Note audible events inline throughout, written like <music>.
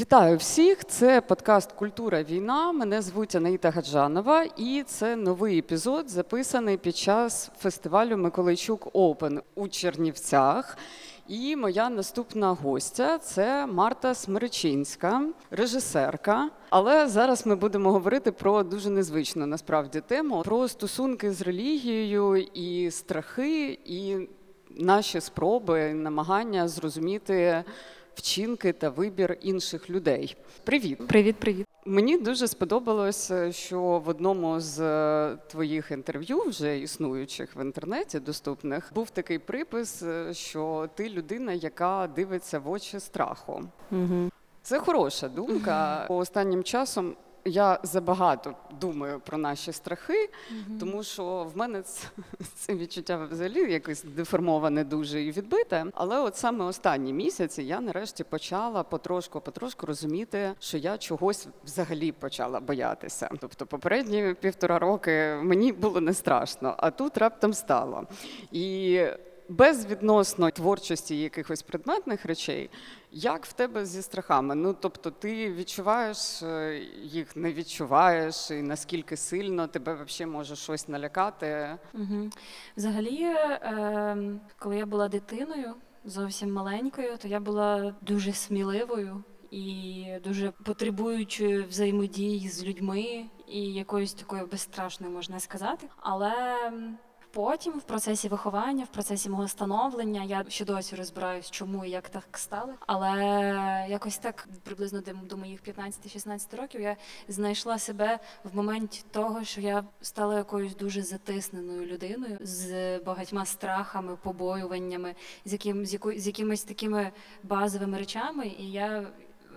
Вітаю всіх! Це подкаст Культура війна. Мене звуть Анаїта Гаджанова, і це новий епізод, записаний під час фестивалю Миколайчук Оупен у Чернівцях. І моя наступна гостя це Марта Смиричинська, режисерка. Але зараз ми будемо говорити про дуже незвичну насправді тему про стосунки з релігією і страхи, і наші спроби, намагання зрозуміти вчинки та вибір інших людей. Привіт! Привіт, привіт. Мені дуже сподобалось, що в одному з е, твоїх інтерв'ю, вже існуючих в інтернеті, доступних, був такий припис, е, що ти людина, яка дивиться в очі страху. Угу. Це хороша думка. Останнім часом я забагато думаю про наші страхи, тому що в мене це, <laughs> це відчуття взагалі якось деформоване дуже і відбите. Але от саме останні місяці я нарешті почала потрошку, потрошку розуміти, що я чогось взагалі почала боятися. Тобто, попередні півтора роки мені було не страшно, а тут раптом стало. І безвідносно творчості якихось предметних речей, як в тебе зі страхами? Ну тобто, ти відчуваєш е, їх, не відчуваєш, і наскільки сильно тебе взагалі може щось налякати? Угу. Взагалі, е, коли я була дитиною, зовсім маленькою, то я була дуже сміливою і дуже потребуючою взаємодії з людьми і якоюсь такою безстрашною, можна сказати. Але потім, в процесі виховання, в процесі мого становлення, я ще досі розбираюсь, чому і як так стало. Але якось так приблизно до, моїх 15-16 років я знайшла себе в моменті того, що я стала якоюсь дуже затисненою людиною з багатьма страхами, побоюваннями, з яким з, яко, з якимись такими базовими речами. І я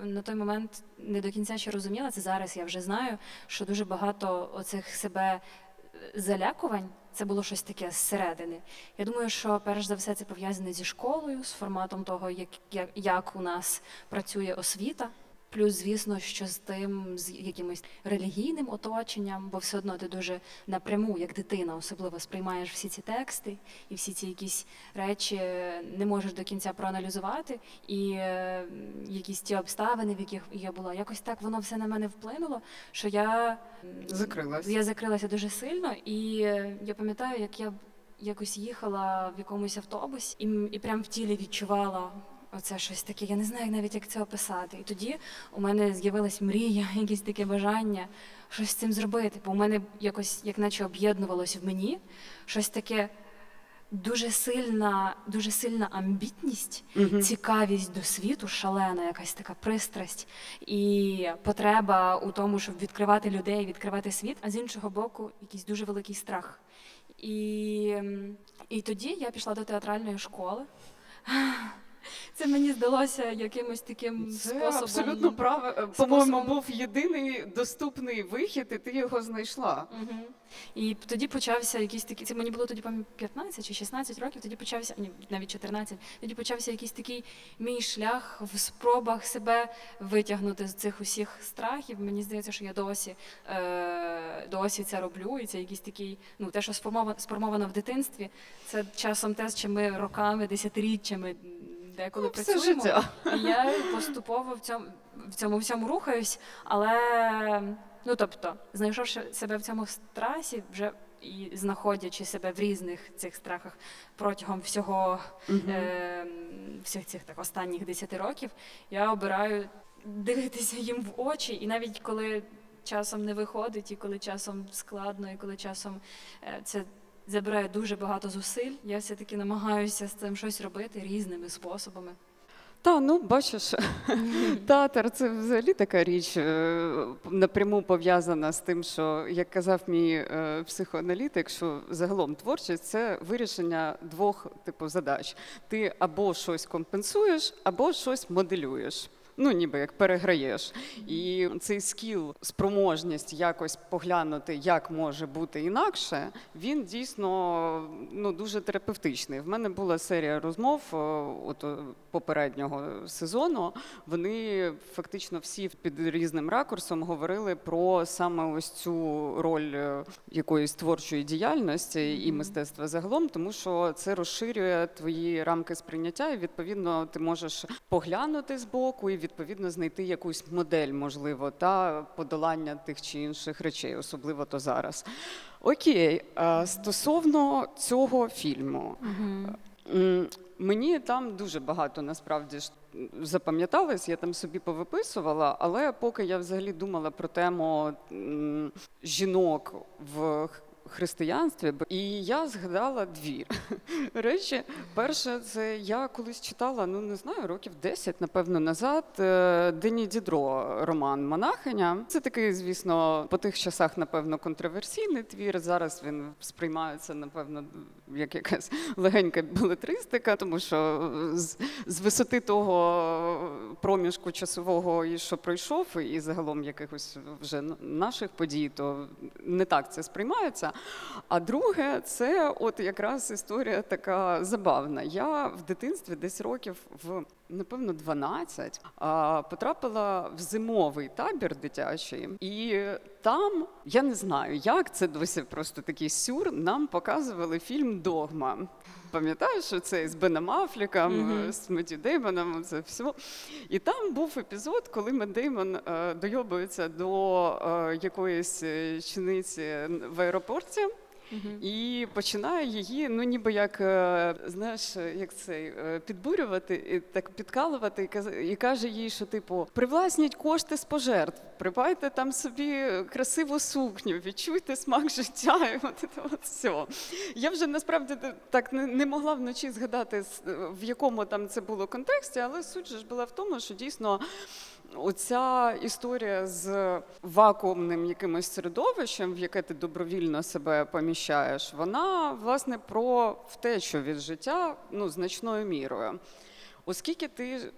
на той момент не до кінця ще розуміла це зараз. Я вже знаю, що дуже багато оцих себе залякувань. Це було щось таке зсередини. Я думаю, що перш за все це пов'язане зі школою, з форматом того, як, як, як у нас працює освіта. Плюс, звісно, що з тим, з якимось релігійним оточенням, бо все одно ти дуже напряму, як дитина, особливо сприймаєш всі ці тексти і всі ці якісь речі не можеш до кінця проаналізувати. І е, якісь ті обставини, в яких я була, якось так воно все на мене вплинуло, що я Закрилась. я закрилася дуже сильно, і е, я пам'ятаю, як я якось їхала в якомусь автобусі і, і прям в тілі відчувала. Оце щось таке, я не знаю навіть, як це описати. І тоді у мене з'явилась мрія, <laughs> якесь таке бажання щось з цим зробити. Бо у мене якось, як наче об'єднувалось в мені щось таке дуже сильна, дуже сильна амбітність, Мгм. цікавість до світу, шалена, якась така пристрасть і потреба у тому, щоб відкривати людей, відкривати світ, а з іншого боку, якийсь дуже великий страх. І, і тоді я пішла до театральної школи. Це мені здалося якимось таким Це способом. абсолютно право. е, По-моєму, був єдиний доступний вихід, і ти його знайшла. Мгм. І тоді почався якийсь такий, це мені було тоді пам'ятаю, 15 чи 16 років, тоді почався, ні, навіть 14, тоді почався якийсь такий мій шлях в спробах себе витягнути з цих усіх страхів. Мені здається, що я досі, е, досі це роблю, і це якийсь такий, ну те, що сформовано, сформовано в дитинстві, це часом те, з чим ми роками, десятиріччями деколи Ну, все працюємо. життя. І я поступово в цьому в цьому всьому рухаюсь, але ну тобто, знайшовши себе в цьому страсі, вже і знаходячи себе в різних цих страхах протягом всього Мгм. е, всіх цих так останніх 10 років, я обираю дивитися їм в очі, і навіть коли часом не виходить, і коли часом складно, і коли часом е, це. Забирає дуже багато зусиль. Я все-таки намагаюся з цим щось робити різними способами. Та ну бачиш, театр це взагалі така річ е, напряму пов'язана з тим, що як казав мій е, психоаналітик, що загалом творчість це вирішення двох типу задач. Ти або щось компенсуєш, або щось моделюєш. Ну, ніби як переграєш. І цей скіл, спроможність якось поглянути, як може бути інакше, він дійсно ну, дуже терапевтичний. В мене була серія розмов е, от, е, попереднього сезону. Вони фактично всі під різним ракурсом говорили про саме ось цю роль е, якоїсь творчої діяльності і мистецтва загалом, тому що це розширює твої рамки сприйняття, і відповідно ти можеш поглянути збоку і відповідно знайти якусь модель, можливо, та подолання тих чи інших речей, особливо то зараз. Окей, стосовно цього фільму. Мені там дуже багато насправді запам'яталось, я там собі повиписувала, але поки я взагалі думала про тему жінок в християнстві, і я згадала дві <laughs> речі. Перше, це я колись читала, ну не знаю, років 10, напевно, назад. е, Дені Дідро роман Монахиня. Це такий, звісно, по тих часах, напевно, контроверсійний твір. Зараз він сприймається, напевно, як якась легенька білетристика, тому що з, з висоти того проміжку часового, і що пройшов, і загалом якихось вже наших подій, то не так це сприймається. А друге, це от якраз історія така забавна. Я в дитинстві десь років в напевно 12 а, потрапила в зимовий табір дитячий, і там я не знаю, як це досі просто такий сюр. Нам показували фільм Догма. Пам'ятаєш, що це з Беном Афліком, Мгм. з Меті Деймоном, це все. І там був епізод, коли Мет Деймон е, дойобується до е, якоїсь чиниці в аеропорті. І починає її, ну ніби як е, знаєш, як цей е, підбурювати, і так підкалувати, і каже їй, що типу привласніть кошти з пожертв, припайте там собі красиву сукню, відчуйте смак життя, і от от все. Я вже насправді так не, не могла вночі згадати, в якому там це було контексті, але суть же ж була в тому, що дійсно. Оця історія з вакуумним якимось середовищем, в яке ти добровільно себе поміщаєш, вона власне про втечу від життя ну, значною мірою. Оскільки ти,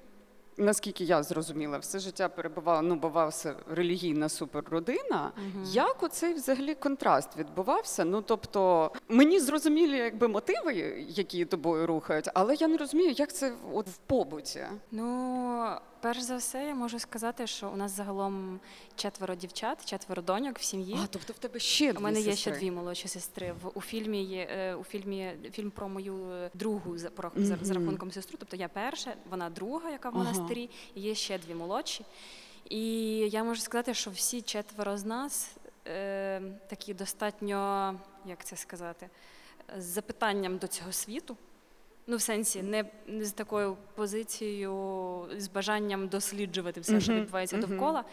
наскільки я зрозуміла, все життя перебувала, ну, бувався релігійна суперродина, як оцей взагалі контраст відбувався? Ну тобто, мені зрозумілі якби мотиви, які тобою рухають, але я не розумію, як це от в побуті. Ну, перш за все, я можу сказати, що у нас загалом четверо дівчат, четверо доньок в сім'ї. А, тобто в тебе ще дві У мене є ще сестри. дві молодші сестри. В у фільмі є е, у фільмі фільм про мою е, другу за про за, за Мгм. рахунком сестру. Тобто я перша, вона друга, яка в Ага. монастирі, і є ще дві молодші. І я можу сказати, що всі четверо з нас е, такі достатньо, як це сказати, з запитанням до цього світу. Ну, в сенсі, не, не з такою позицією, з бажанням досліджувати все, що відбувається довкола.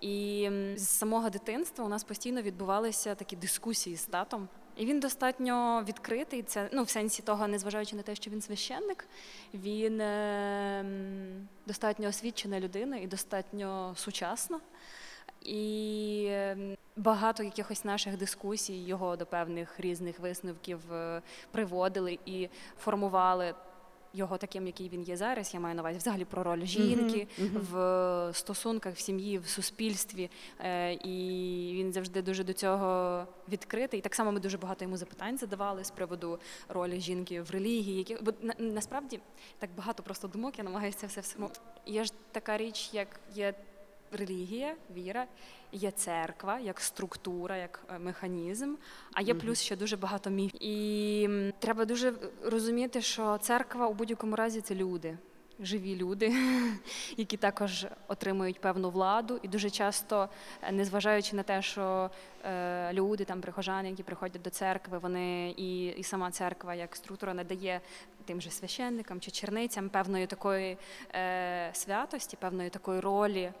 І з самого дитинства у нас постійно відбувалися такі дискусії з татом. І він достатньо відкритий. Це ну в сенсі того, незважаючи на те, що він священник, він е, достатньо освічена людина і достатньо сучасна. І ем, багато якихось наших дискусій його до певних різних висновків е, приводили і формували його таким, який він є зараз. Я маю на увазі взагалі про роль жінки мгм. в стосунках, в сім'ї, в суспільстві. Е, І він завжди дуже до цього відкритий. І так само ми дуже багато йому запитань задавали з приводу ролі жінки в релігії. Які бо на, насправді так багато просто думок. Я намагаюся це все. Ну, Є ж така річ, як є релігія, віра, є церква як структура, як е, механізм, а є плюс ще дуже багато міфів. І треба дуже розуміти, що церква у будь-якому разі це люди. Живі люди, <laughs> які також отримують певну владу, і дуже часто, е, незважаючи на те, що е, люди, там прихожани, які приходять до церкви, вони і, і сама церква як структура надає тим же священникам чи черницям певної такої е, святості, певної такої ролі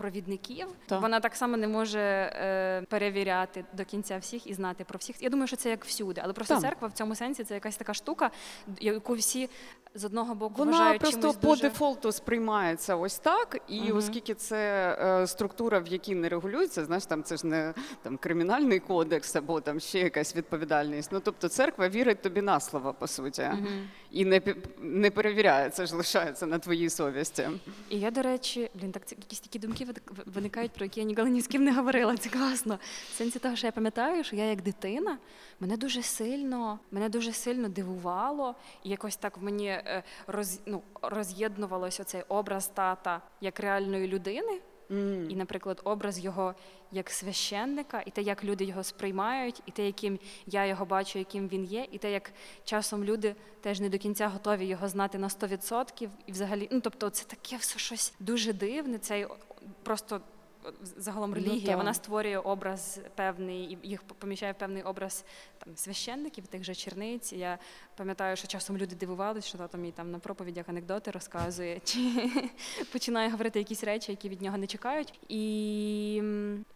провідників. Так. Вона так само не може е, перевіряти до кінця всіх і знати про всіх. Я думаю, що це як всюди, але просто Так. церква в цьому сенсі це якась така штука, яку всі з одного боку Вона вважають просто чимось по дуже... дефолту сприймається ось так, і Мгм. оскільки це е, структура, в якій не регулюється, знаєш, там це ж не там кримінальний кодекс або там ще якась відповідальність. Ну тобто церква вірить тобі на слово, по суті, Мгм. і не не перевіряє, це ж лишається на твоїй совісті. І я, до речі, блін, так ці- якісь такі думки виникають, про які я ніколи ні з ким не говорила. Це класно. В сенсі того, що я пам'ятаю, що я як дитина мене дуже сильно, мене дуже сильно дивувало, і якось так в мені е, роз, ну, роз'єднувалося цей образ тата як реальної людини. І, наприклад, образ його як священника, і те, як люди його сприймають, і те, яким я його бачу, яким він є, і те, як часом люди теж не до кінця готові його знати на 100%. І взагалі, ну тобто, це таке все щось дуже дивне. Цей просто загалом Ну, релігія, так. вона створює образ певний, і їх поміщає в певний образ там священників, тих же черниць. Я пам'ятаю, що часом люди дивувалися, що тато мій там на проповідях анекдоти розказує, чи <laughs> починає говорити якісь речі, які від нього не чекають. І,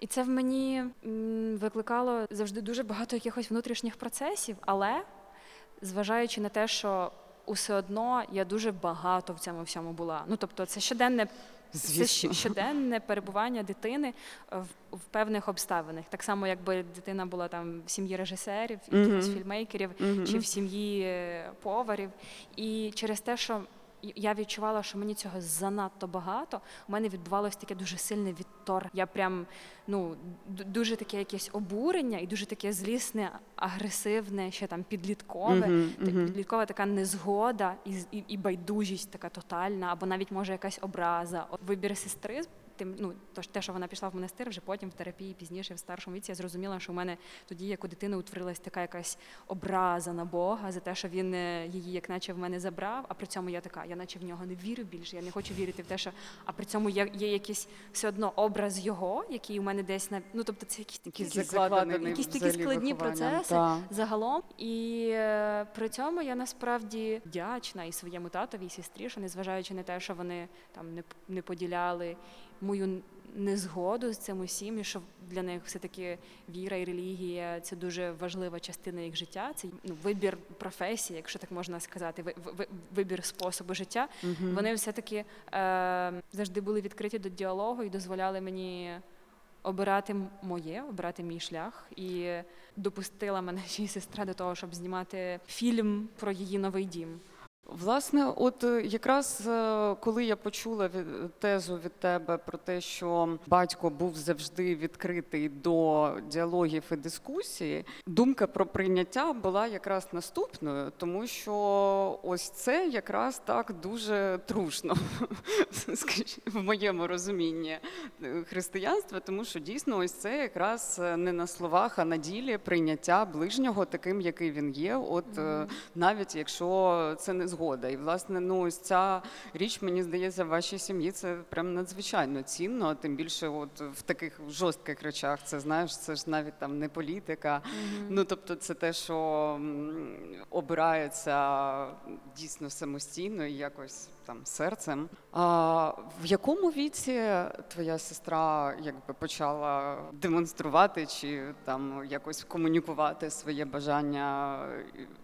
і це в мені викликало завжди дуже багато якихось внутрішніх процесів, але зважаючи на те, що усе одно я дуже багато в цьому всьому була. Ну тобто, це щоденне. Звісно. Це щоденне перебування дитини в, в певних обставинах. Так само, якби дитина була там в сім'ї режисерів, якихось -hmm. фільмейкерів, Мгм. чи в сім'ї е, поварів. І через те, що я відчувала, що мені цього занадто багато, у мене відбувалось таке дуже сильне відтор. Я прям ну дуже таке якесь обурення і дуже таке злісне, агресивне, ще там підліткове. Та- мгм. Підліткова така незгода і, і, і байдужість така тотальна, або навіть може якась образа. Вибір сестри. Тим, ну, то ж те, що вона пішла в монастир, вже потім в терапії, пізніше, в старшому віці, я зрозуміла, що у мене тоді, як у дитини, утворилась така якась образа на Бога за те, що він е, її, як наче в мене забрав. А при цьому я така, я наче в нього не вірю більше. Я не хочу вірити в те, що а при цьому є, є якийсь все одно образ його, який у мене десь на ну, тобто це якісь такі Якийсь закладений якісь такі складні процеси Так. загалом. І е, при цьому я насправді вдячна і своєму татові, і сестрі, що незважаючи на те, що вони там не, не поділяли мою незгоду з цим усім, і що для них все-таки віра і релігія це дуже важлива частина їх життя. Це ну, вибір професії, якщо так можна сказати, ви- ви- вибір способу життя. Мгм. Вони все-таки е, завжди були відкриті до діалогу і дозволяли мені обирати моє, обирати мій шлях. І допустила мене <laughs> ще й сестра до того, щоб знімати фільм про її новий дім. Власне, от е, якраз е, коли я почула тезу від тебе про те, що батько був завжди відкритий до діалогів і дискусії, думка про прийняття була якраз наступною, тому що ось це якраз так дуже трушно, <laughs> в моєму розумінні е, християнства, тому що дійсно ось це якраз не на словах, а на ділі прийняття ближнього таким, який він є. От навіть якщо це не згода. І власне, ну ось ця річ, мені здається, в вашій сім'ї це прям надзвичайно цінно. Тим більше, от в таких жорстких речах, це знаєш, це ж навіть там не політика. Ну тобто, це те, що обирається дійсно самостійно і якось там серцем. А в якому віці твоя сестра якби почала демонструвати чи там якось комунікувати своє бажання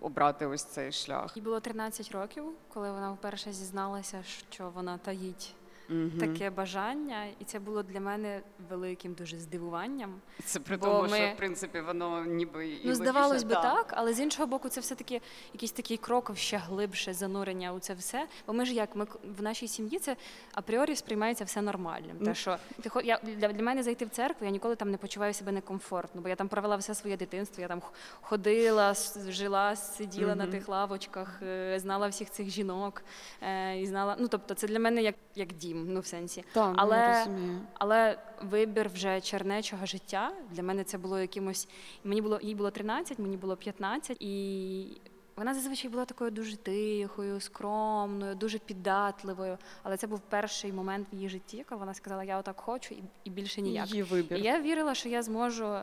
обрати ось цей шлях? Їй було 13 років, коли вона вперше зізналася, що вона таїть Мгм. таке бажання, і це було для мене великим дуже здивуванням. Це при тому, ми- що в принципі воно ніби і Ну, здавалось би, да. так, але з іншого боку, це все-таки якийсь такий крок ще глибше занурення у це все. Бо ми ж як ми в нашій сім'ї це апріорі сприймається все нормальним. Те, що ти я для, для мене зайти в церкву, я ніколи там не почуваю себе некомфортно, бо я там провела все своє дитинство. Я там ходила, жила, сиділа на тих лавочках, е, знала всіх цих жінок е, і знала. Ну тобто, це для мене як, як дім, ну в сенсі. Так, Але- але... розумію. Але вибір вже чернечого життя для мене це було якимось. Мені було їй було 13, мені було 15, і вона зазвичай була такою дуже тихою, скромною, дуже піддатливою. Але це був перший момент в її житті, коли вона сказала, я отак хочу і, більше ніяк. Її вибір. І я вірила, що я зможу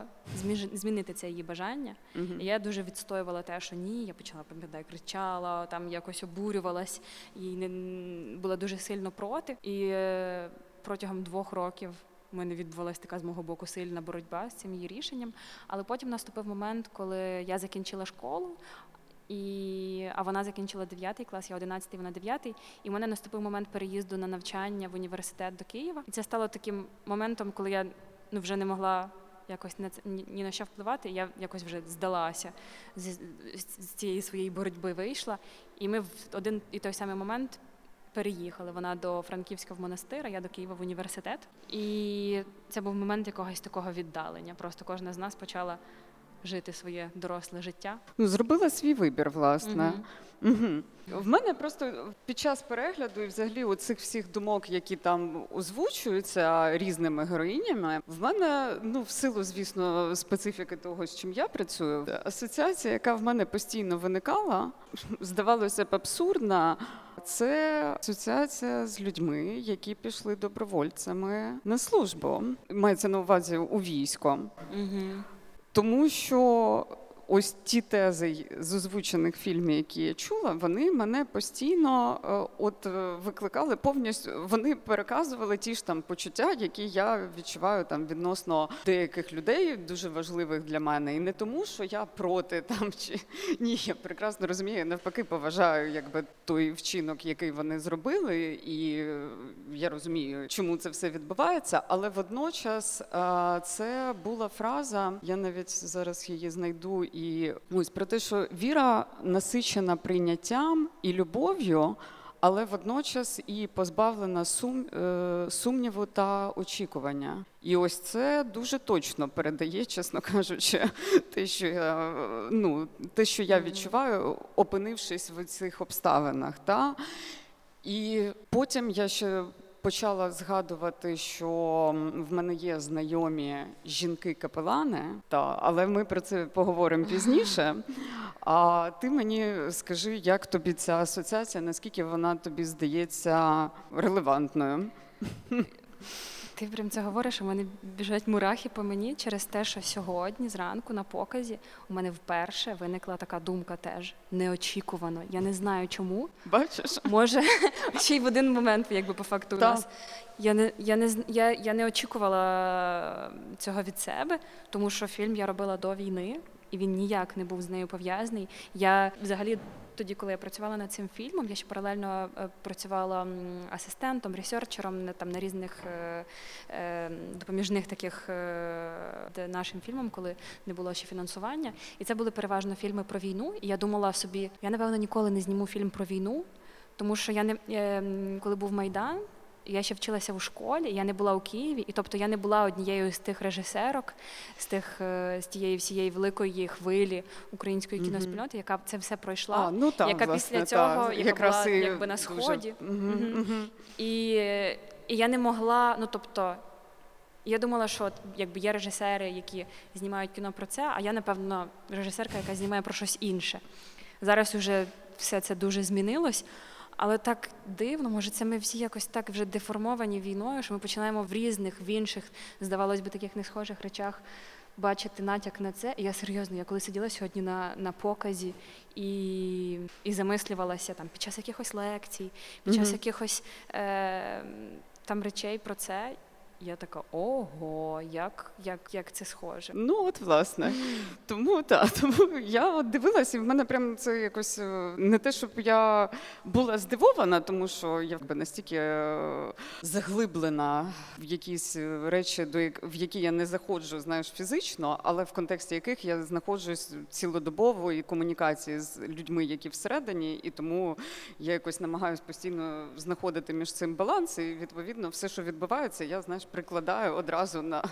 змінити це її бажання. Мгм. І я дуже відстоювала те, що ні, я почала пам'ятаю, кричала, там якось обурювалась і не була дуже сильно проти. І е, протягом двох років у мене відбувалася така з мого боку сильна боротьба з цим її рішенням. Але потім наступив момент, коли я закінчила школу. І, а вона закінчила 9 клас, я 11, вона 9. І в мене наступив момент переїзду на навчання в університет до Києва. І це стало таким моментом, коли я ну, вже не могла якось на це ні, на що впливати. Я якось вже здалася з, з цієї своєї боротьби вийшла. І ми в один і той самий момент переїхали. Вона до Франківська в монастир, а я до Києва в університет. І це був момент якогось такого віддалення. Просто кожна з нас почала жити своє доросле життя. Ну, зробила свій вибір, власне. Мгм. Угу. В мене просто під час перегляду і взагалі оцих всіх думок, які там озвучуються різними героїнями, в мене ну в силу, звісно, специфіки того, з чим я працюю, асоціація, яка в мене постійно виникала, здавалося б, абсурдна. Це асоціація з людьми, які пішли добровольцями на службу. Мається на увазі у військо. Угу. Тому що ось ті тези з озвучених фільмів, які я чула, вони мене постійно е, от е, викликали повністю. Вони переказували ті ж там почуття, які я відчуваю там відносно деяких людей, дуже важливих для мене. І не тому, що я проти <laughs> там чи ні, я прекрасно розумію, навпаки, поважаю якби той вчинок, який вони зробили, і е, я розумію, чому це все відбувається. Але водночас це була фраза, я навіть зараз її знайду і ось про те, що віра насичена прийняттям і любов'ю. Але водночас і позбавлена сум, е, сумніву та очікування. І ось це дуже точно передає, чесно кажучи, те, що я, ну, те, що я відчуваю, опинившись в цих обставинах. Та? І потім я ще почала згадувати, що в мене є знайомі жінки-капелани, та, але ми про це поговоримо пізніше. А ти мені скажи, як тобі ця асоціація, наскільки вона тобі здається релевантною? Ти прям це говориш, у мене біжать мурахи по мені через те, що сьогодні зранку на показі у мене вперше виникла така думка теж неочікувано. Я не знаю чому. Бачиш? Може, <laughs> ще й в один момент, якби по факту у нас. Я не, я, не, я, я не очікувала цього від себе, тому що фільм я робила до війни, і він ніяк не був з нею пов'язаний. Я взагалі. Тоді, коли я працювала над цим фільмом, я ще паралельно е, працювала асистентом, ресерчером там на різних е, е, допоміжних таких нашим фільмам, коли не було ще фінансування. І це були переважно фільми про війну. І я думала собі, я напевно ніколи не зніму фільм про війну, тому що я не е, коли був майдан. Я ще вчилася у школі, я не була у Києві, і тобто я не була однією з тих режисерок, з тих з тієї всієї великої хвилі української кіноспільноти, яка це все пройшла. А, ну, там, яка власне, після цього, та, яка якраз була і якби на дуже- сході. Мгм, Мгм. мгм. І, і я не могла, ну тобто, я думала, що якби є режисери, які знімають кіно про це, а я, напевно, режисерка, яка знімає про щось інше. Зараз уже все це дуже змінилось. Але так дивно, може, це ми всі якось так вже деформовані війною, що ми починаємо в різних, в інших, здавалось би, таких несхожих речах бачити натяк на це. І я серйозно, я коли сиділа сьогодні на, на показі і, і замислювалася там під час якихось лекцій, під час Мгм. якихось е, там речей про це. Я така, ого, як, як, як це схоже. Ну, от власне. Тому так, тому я от дивилась, і в мене прям це якось е, не те, щоб я була здивована, тому що я якби настільки е, заглиблена в якісь е, речі, до як- в які я не заходжу, знаєш, фізично, але в контексті яких я знаходжусь цілодобово і комунікації з людьми, які всередині, і тому я якось намагаюся постійно знаходити між цим баланс, і відповідно все, що відбувається, я знаєш, прикладаю одразу на,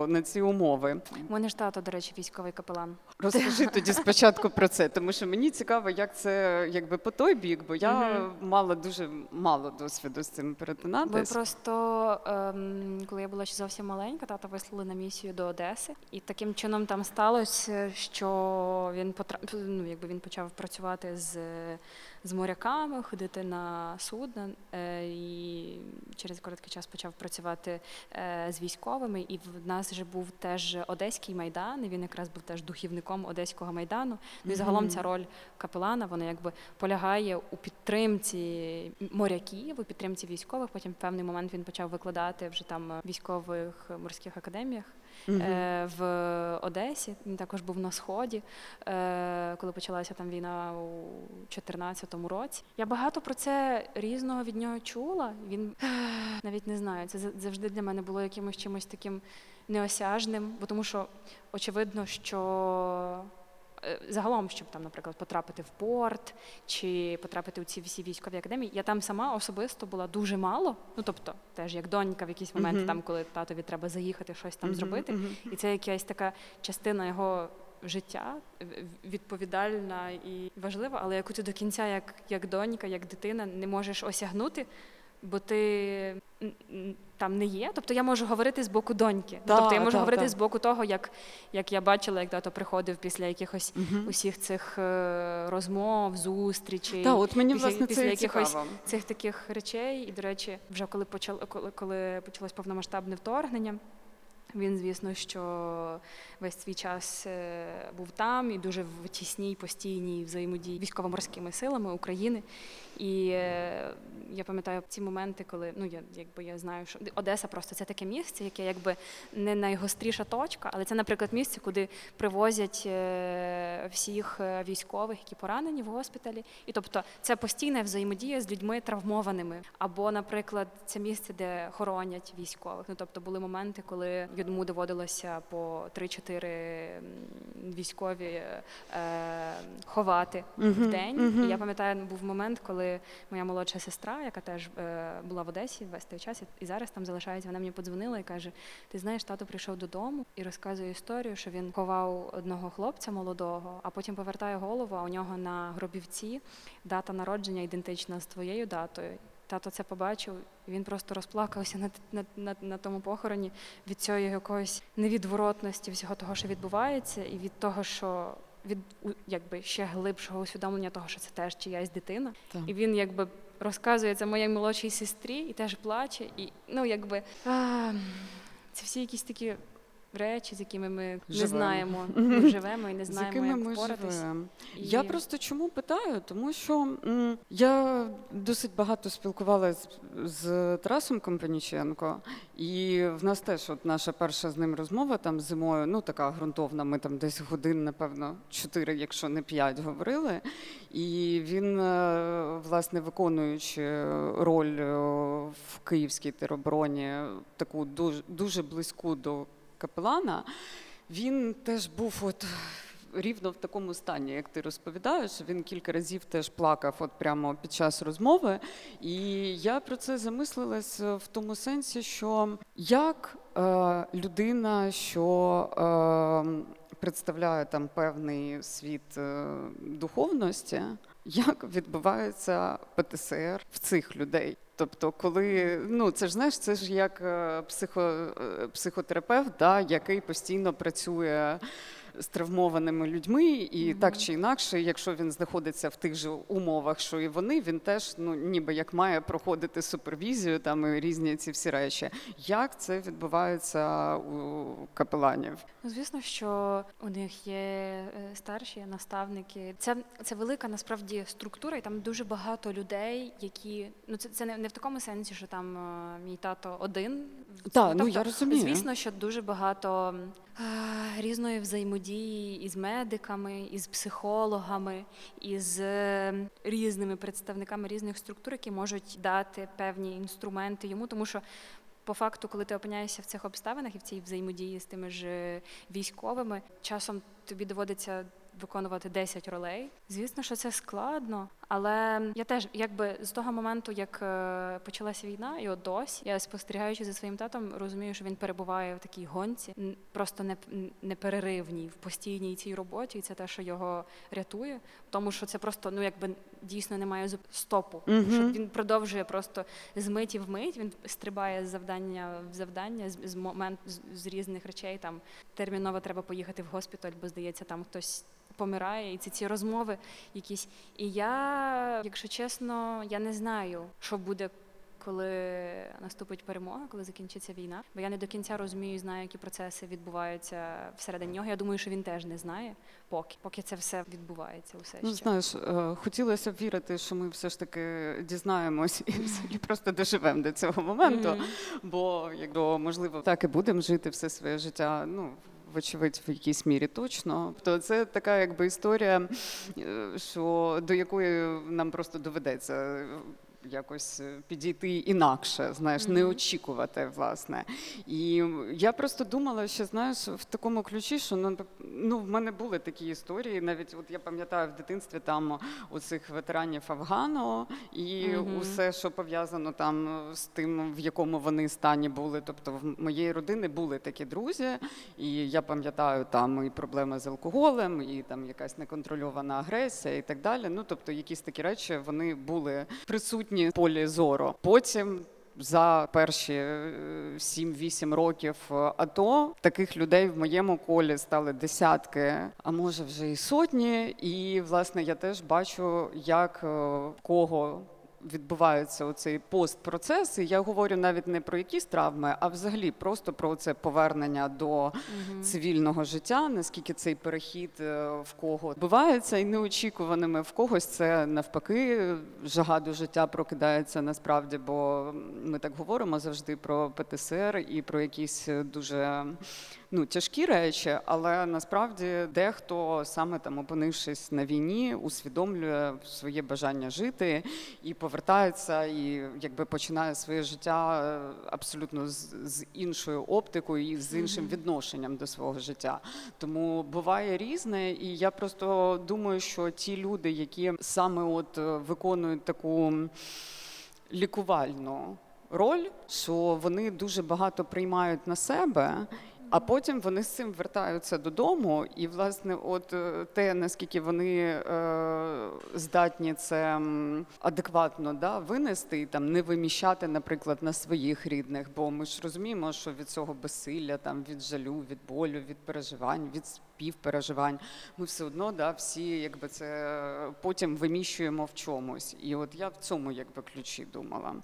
на ці умови. У мене ж тато, до речі, військовий капелан. Розкажи тоді спочатку про це, тому що мені цікаво, як це якби по той бік, бо я Мгм. мала дуже мало досвіду з цим Ми перетинатись. просто, ем, коли я була ще зовсім маленька, тата вислали на місію до Одеси, і таким чином там сталося, що він потрап... ну, якби він почав працювати з, з моряками, ходити на судна, е, і через короткий час почав працювати е, з військовими. І в нас же був теж одеський майдан. І він якраз був теж духівником одеського майдану. Ну і загалом ця роль капелана, вона якби полягає у підтримці моряків, у підтримці військових. Потім в певний момент він почав викладати вже там військових морських академіях Е, в Одесі. Він також був на сході, е, коли почалася там війна у 2014 році. Я багато про це різного від нього чула. Він навіть не знаю. Це завжди для мене було якимось чимось таким неосяжним, бо тому що очевидно, що. Е, Загалом, щоб там, наприклад, потрапити в порт чи потрапити у ці всі військові академії, я там сама особисто була дуже мало. Ну тобто, теж як донька в якісь моменти, Мгм. там, коли татові треба заїхати щось там Мгм, зробити, мгм. і це якась така частина його життя, відповідальна і важлива, але яку ти до кінця, як, як донька, як дитина, не можеш осягнути, бо ти там не є. Тобто я можу говорити з боку доньки. Да, тобто я можу да, говорити да. з боку того, як, як я бачила, як тато приходив після якихось угу. усіх цих е, розмов, зустрічей. Да, от мені після- власне після це якихось цікаво. цих таких речей. І, до речі, вже коли почало, коли, коли почалось повномасштабне вторгнення. Він, звісно, що весь свій час е, був там і дуже в тісній постійній взаємодії військово-морськими силами України. І е, я пам'ятаю ці моменти, коли ну я якби я знаю, що Одеса просто це таке місце, яке якби не найгостріша точка, але це, наприклад, місце, куди привозять е, всіх військових, які поранені в госпіталі. І тобто це постійна взаємодія з людьми травмованими. Або, наприклад, це місце, де хоронять військових. Ну тобто були моменти, коли йому доводилося по 3-4 військові е, ховати Мгм, в день. мгм. І я пам'ятаю, був момент, коли моя молодша сестра, яка теж е, була в Одесі весь той час, і зараз там залишається, вона мені подзвонила і каже: Ти знаєш, тато прийшов додому і розказує історію, що він ховав одного хлопця молодого, а потім повертає голову, а у нього на гробівці дата народження ідентична з твоєю датою. Тато це побачив, і він просто розплакався на, на, на, на тому похороні від цієї якоїсь невідворотності всього того, що відбувається, і від того, що від якби ще глибшого усвідомлення того, що це теж чиясь дитина. Так. І він якби розказує це моїй молодшій сестрі і теж плаче. І ну якби а, це всі якісь такі речі, з якими ми не знаємо. Ми живемо і не з знаємо, якими як ми впоратись. І- Я просто чому питаю? Тому що м, я досить багато спілкувалася з Тарасом Компаніченко, і в нас теж от наша перша з ним розмова там зимою, ну така ґрунтовна. Ми там десь годин, напевно, чотири, якщо не п'ять, говорили. І він, е, власне, виконуючи роль е, в київській теробороні, таку дуже, дуже близьку до капелана, він теж був от рівно в такому стані, як ти розповідаєш. Він кілька разів теж плакав от прямо під час розмови. І я про це замислилась в тому сенсі, що як е, людина, що е, представляє там певний світ е, духовності, як відбувається ПТСР в цих людей. Тобто, коли ну це ж знаєш, це ж як е, психо, е, психотерапевт, да, який постійно працює з травмованими людьми, і так чи інакше, якщо він знаходиться в тих же умовах, що і вони, він теж ну ніби як має проходити супервізію там і різні ці всі речі. Як це відбувається у капеланів? Ну, звісно, що у них є е, старші наставники. Це, це велика насправді структура, і там дуже багато людей, які ну це, це не, не в такому сенсі, що там е, мій тато один. Так, ну Тобто, я розумію. Звісно, що дуже багато різної взаємодії із медиками, із психологами, із е, різними представниками різних структур, які можуть дати певні інструменти йому, тому що. По факту, коли ти опиняєшся в цих обставинах і в цій взаємодії з тими ж е, військовими, часом тобі доводиться виконувати 10 ролей. Звісно, що це складно, але я теж, якби з того моменту, як е, почалася війна, і от досі, я спостерігаючи за своїм татом, розумію, що він перебуває в такій гонці, просто не, непереривній, в постійній цій роботі, і це те, що його рятує, тому що це просто ну якби дійсно немає стопу. Мгм. Що він продовжує просто з миті в мить. Він стрибає з завдання в завдання з, з момент з, з різних речей. Там терміново треба поїхати в госпіталь, бо здається, там хтось помирає, і це ці розмови якісь. І я, якщо чесно, я не знаю, що буде. Коли наступить перемога, коли закінчиться війна, бо я не до кінця розумію, знаю, які процеси відбуваються всередині нього. Я думаю, що він теж не знає, поки поки це все відбувається. Усе Ну, ще. знаєш, е, хотілося б вірити, що ми все ж таки дізнаємось і взагалі просто доживемо до цього моменту. Мгм. Бо якщо можливо так і будемо жити все своє життя, ну. Вочевидь, в якійсь мірі точно. То це така якби історія, е, що до якої нам просто доведеться якось е, підійти інакше, знаєш, не очікувати, власне. І я просто думала, що знаєш, в такому ключі, що ну, ну в мене були такі історії. Навіть от я пам'ятаю в дитинстві там у цих ветеранів Афгану і усе, що пов'язано там з тим, в якому вони стані були. Тобто, в моєї родини були такі друзі, і я пам'ятаю там і проблеми з алкоголем, і там якась неконтрольована агресія, і так далі. Ну тобто, якісь такі речі вони були присутні в полі зору. Потім. За перші е, 7-8 років е, АТО таких людей в моєму колі стали десятки, а може вже і сотні. І власне я теж бачу, як е, кого відбувається оцей постпроцес. І я говорю навіть не про якісь травми, а взагалі просто про це повернення до цивільного життя, наскільки цей перехід е, в кого відбувається і неочікуваними в когось це навпаки жага до життя прокидається насправді, бо ми так говоримо завжди про ПТСР і про якісь дуже ну, тяжкі речі, але насправді дехто саме там опинившись на війні, усвідомлює своє бажання жити і повертається, і якби починає своє життя е, абсолютно з, з іншою оптикою і з іншим відношенням до свого життя. Тому буває різне, і я просто думаю, що ті люди, які саме от е, виконують таку лікувальну роль, що вони дуже багато приймають на себе. А потім вони з цим вертаються додому, і власне, от е, те, наскільки вони е, здатні це адекватно да, винести і там не виміщати, наприклад, на своїх рідних. Бо ми ж розуміємо, що від цього безсилля, там від жалю, від болю, від переживань, від співпереживань, ми все одно да, всі якби це потім виміщуємо в чомусь. І от я в цьому якби ключі думала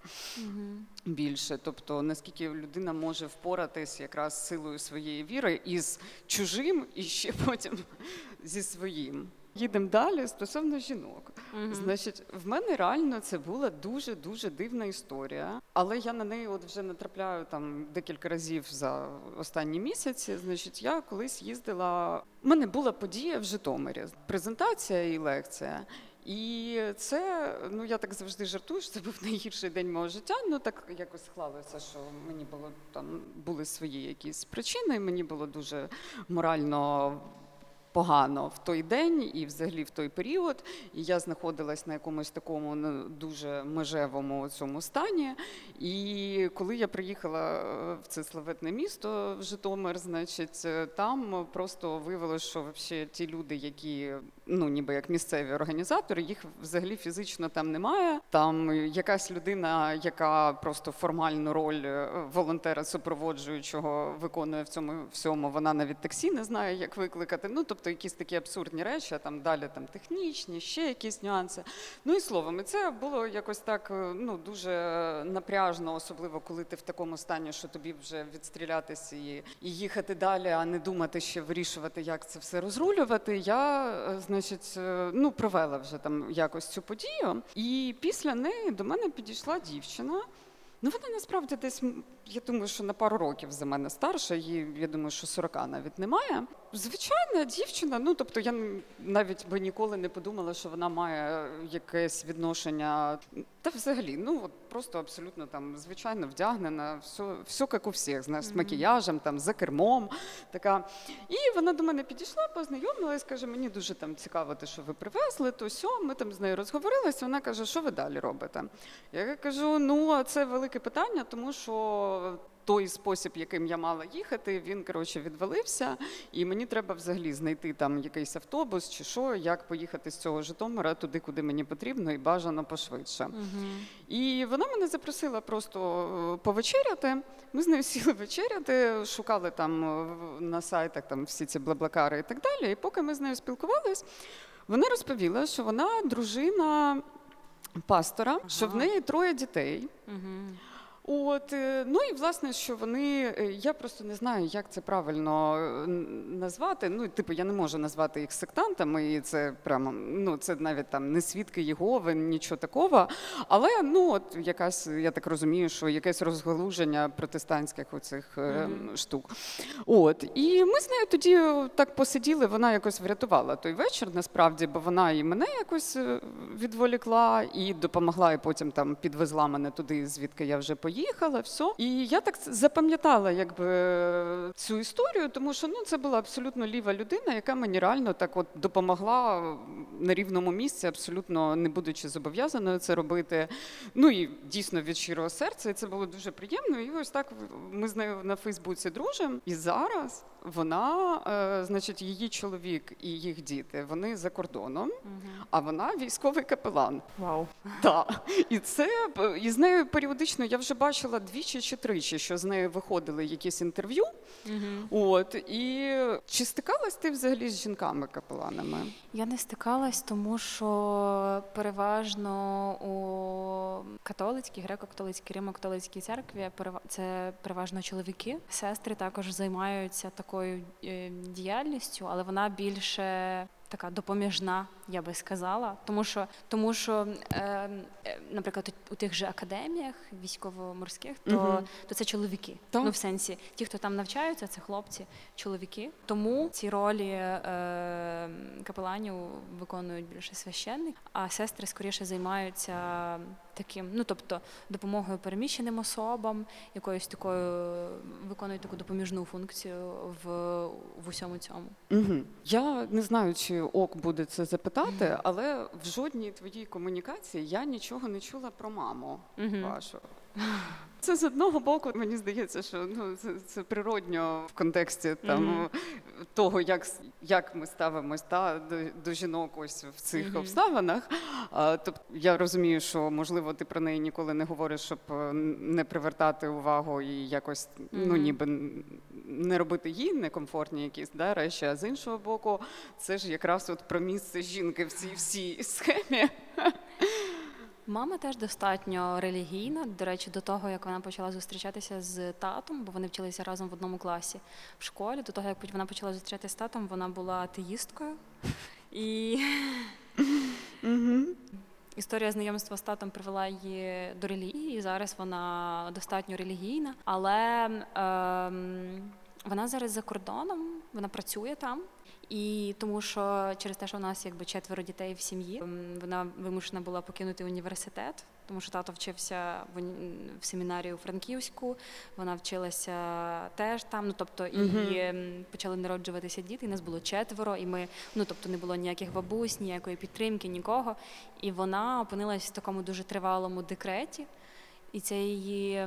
більше. Тобто, наскільки людина може впоратись якраз силою своєї віри із чужим, і ще <laughs> потім зі своїм. Їдемо далі стосовно жінок. Значить, в мене реально це була дуже дуже дивна історія, але я на неї от вже натрапляю там декілька разів за останні місяці. Значить, я колись їздила. У мене була подія в Житомирі, презентація і лекція. І це, ну я так завжди жартую, що це був <laughs> найгірший день мого життя. Ну так якось склалося, що мені було там були свої якісь причини. Мені було дуже морально погано в той день і взагалі в той період. І я знаходилась на якомусь такому ну, дуже межевому цьому стані. І коли я приїхала е, в це славетне місто в Житомир, значить, е, там просто виявилося, що вообще ті люди, які ну ніби як місцеві організатори, їх взагалі фізично там немає. Там якась людина, яка просто формальну роль е, волонтера супроводжуючого виконує в цьому всьому. Вона навіть таксі не знає, як викликати. Ну тобто якісь такі абсурдні речі, а там далі там технічні, ще якісь нюанси. Ну і словом, і це було якось так е, ну дуже напряжно, особливо коли ти в такому стані, що тобі вже відстрілятися і, і їхати далі, а не думати ще вирішувати, як це все розрулювати. Я, е, значить, е, ну провела вже там якось цю подію, і після неї до мене підійшла дівчина. Ну, вона насправді десь, я думаю, що на пару років за мене старша, їй, я думаю, що 40 навіть немає. Звичайна дівчина, ну тобто я навіть би ніколи не подумала, що вона має якесь відношення. Та взагалі, ну от просто абсолютно там звичайно вдягнена, все, все як у всіх, знаєш, з макіяжем, там, за кермом. Така. І вона до мене підійшла, познайомилась, каже, мені дуже там цікаво, те, що ви привезли, то сьо. Ми там з нею розговорилися. Вона каже, що ви далі робите? Я кажу: ну, а це велике питання, тому що. Той спосіб, яким я мала їхати, він коротше відвалився, і мені треба взагалі знайти там якийсь автобус чи що, як поїхати з цього Житомира туди, куди мені потрібно, і бажано пошвидше. І вона мене запросила просто е, повечеряти. Ми з нею сіли вечеряти, шукали там е, на сайтах там всі ці блаблакари і так далі. І поки ми з нею спілкувались, вона розповіла, що вона дружина пастора, що в неї троє дітей. От, е, ну і власне, що вони, е, я просто не знаю, як це правильно е, назвати. Ну, типу, я не можу назвати їх сектантами, і це прямо ну це навіть там не свідки Єгови, нічого такого. Але ну от якась, я так розумію, що якесь розгалуження протестантських оцих е, штук. От і ми з нею тоді так посиділи. Вона якось врятувала той вечір, насправді, бо вона і мене якось відволікла, і допомогла, і потім там підвезла мене туди, звідки я вже поїхала. Все. І я так запам'ятала, якби цю історію, тому що ну це була абсолютно ліва людина, яка мені реально так от допомогла на рівному місці, абсолютно не будучи зобов'язаною це робити. Ну і дійсно від щирого серця, і це було дуже приємно. І ось так ми з нею на Фейсбуці дружимо. І зараз вона, е, значить, її чоловік і їх діти, вони за кордоном, а вона військовий капелан. Вау. Так, і це і з нею періодично я вже бачила двічі чи тричі, що з нею виходили якісь інтерв'ю. От і чи стикалась ти взагалі з жінками-капеланами? Я не стикалась, тому що переважно у католицькій, греко-католицькій, римо-католицькій церкві це переважно чоловіки. Сестри також займаються такою е, діяльністю, але вона більше. Така допоміжна, я би сказала, тому що тому що, е, е, наприклад, у тих же академіях військово-морських, то, угу. то це чоловіки. То? Ну, в сенсі, ті, хто там навчаються, це хлопці, чоловіки. Тому ці ролі е, капеланів виконують більше священник, а сестри скоріше займаються таким, ну тобто допомогою переміщеним особам, якоюсь такою виконують таку допоміжну функцію в, в усьому цьому. Угу. Я не знаю, чи ок буде це запитати, але в жодній твоїй комунікації я нічого не чула про маму угу. вашу. <laughs> Це з одного боку, мені здається, що ну це, це природньо в контексті там Мгм. того, як, як ми ставимось та до, до жінок ось в цих Мгм. обставинах. А, тобто я розумію, що можливо ти про неї ніколи не говориш, щоб е, не привертати увагу і якось ну ніби не робити їй некомфортні якісь да, речі. А з іншого боку, це ж якраз от про місце жінки в цій всій схемі. Мама теж достатньо релігійна. До речі, до того як вона почала зустрічатися з татом, бо вони вчилися разом в одному класі в школі. До того як вона почала зустрічатися з татом, вона була атеїсткою. І історія знайомства з татом привела її до релігії. і Зараз вона достатньо релігійна, але ем, вона зараз за кордоном, вона працює там. І тому, що через те, що у нас якби четверо дітей в сім'ї, ем, вона вимушена була покинути університет, тому що тато вчився в, в семінарії у Франківську, вона вчилася теж там. Ну тобто, і ем, почали народжуватися діти. І нас було четверо, і ми ну тобто не було ніяких бабусь, ніякої підтримки, нікого. І вона опинилась в такому дуже тривалому декреті, і це її.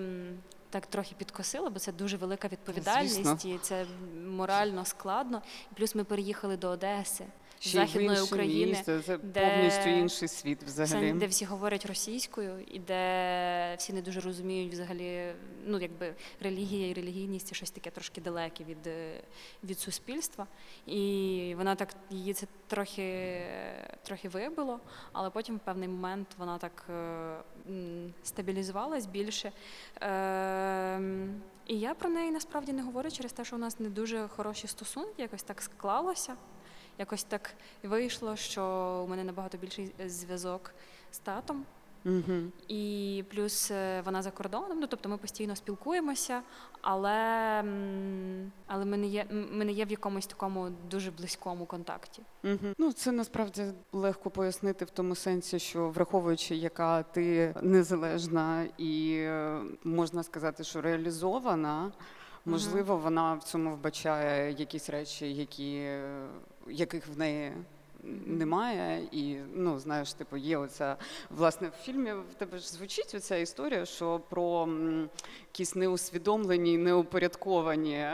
Так трохи підкосило, бо це дуже велика відповідальність, Звісно. і це морально складно. Плюс ми переїхали до Одеси, Ще й в Західної інше України, місце. Це де- повністю інший світ взагалі. це, де всі говорять російською, і де всі не дуже розуміють взагалі, ну якби релігія і релігійність це щось таке трошки далеке від, е, від суспільства. І вона так її це трохи, трохи вибило, але потім в певний момент вона так е, стабілізувалась більше. Ем, І я про неї насправді не говорю через те, що у нас не дуже хороші стосунки, якось так склалося. Якось так вийшло, що у мене набагато більший зв'язок з татом. Угу. І плюс е, вона за кордоном, ну тобто ми постійно спілкуємося, але, але ми, не є, ми не є в якомусь такому дуже близькому контакті. Угу. Ну це насправді легко пояснити в тому сенсі, що враховуючи, яка ти незалежна і е, можна сказати, що реалізована, можливо, вона в цьому вбачає якісь речі, які, е, яких в неї. Немає, і ну знаєш, типу, є оця власне в фільмі в тебе ж звучить оця історія, що про якісь неусвідомлені, неупорядковані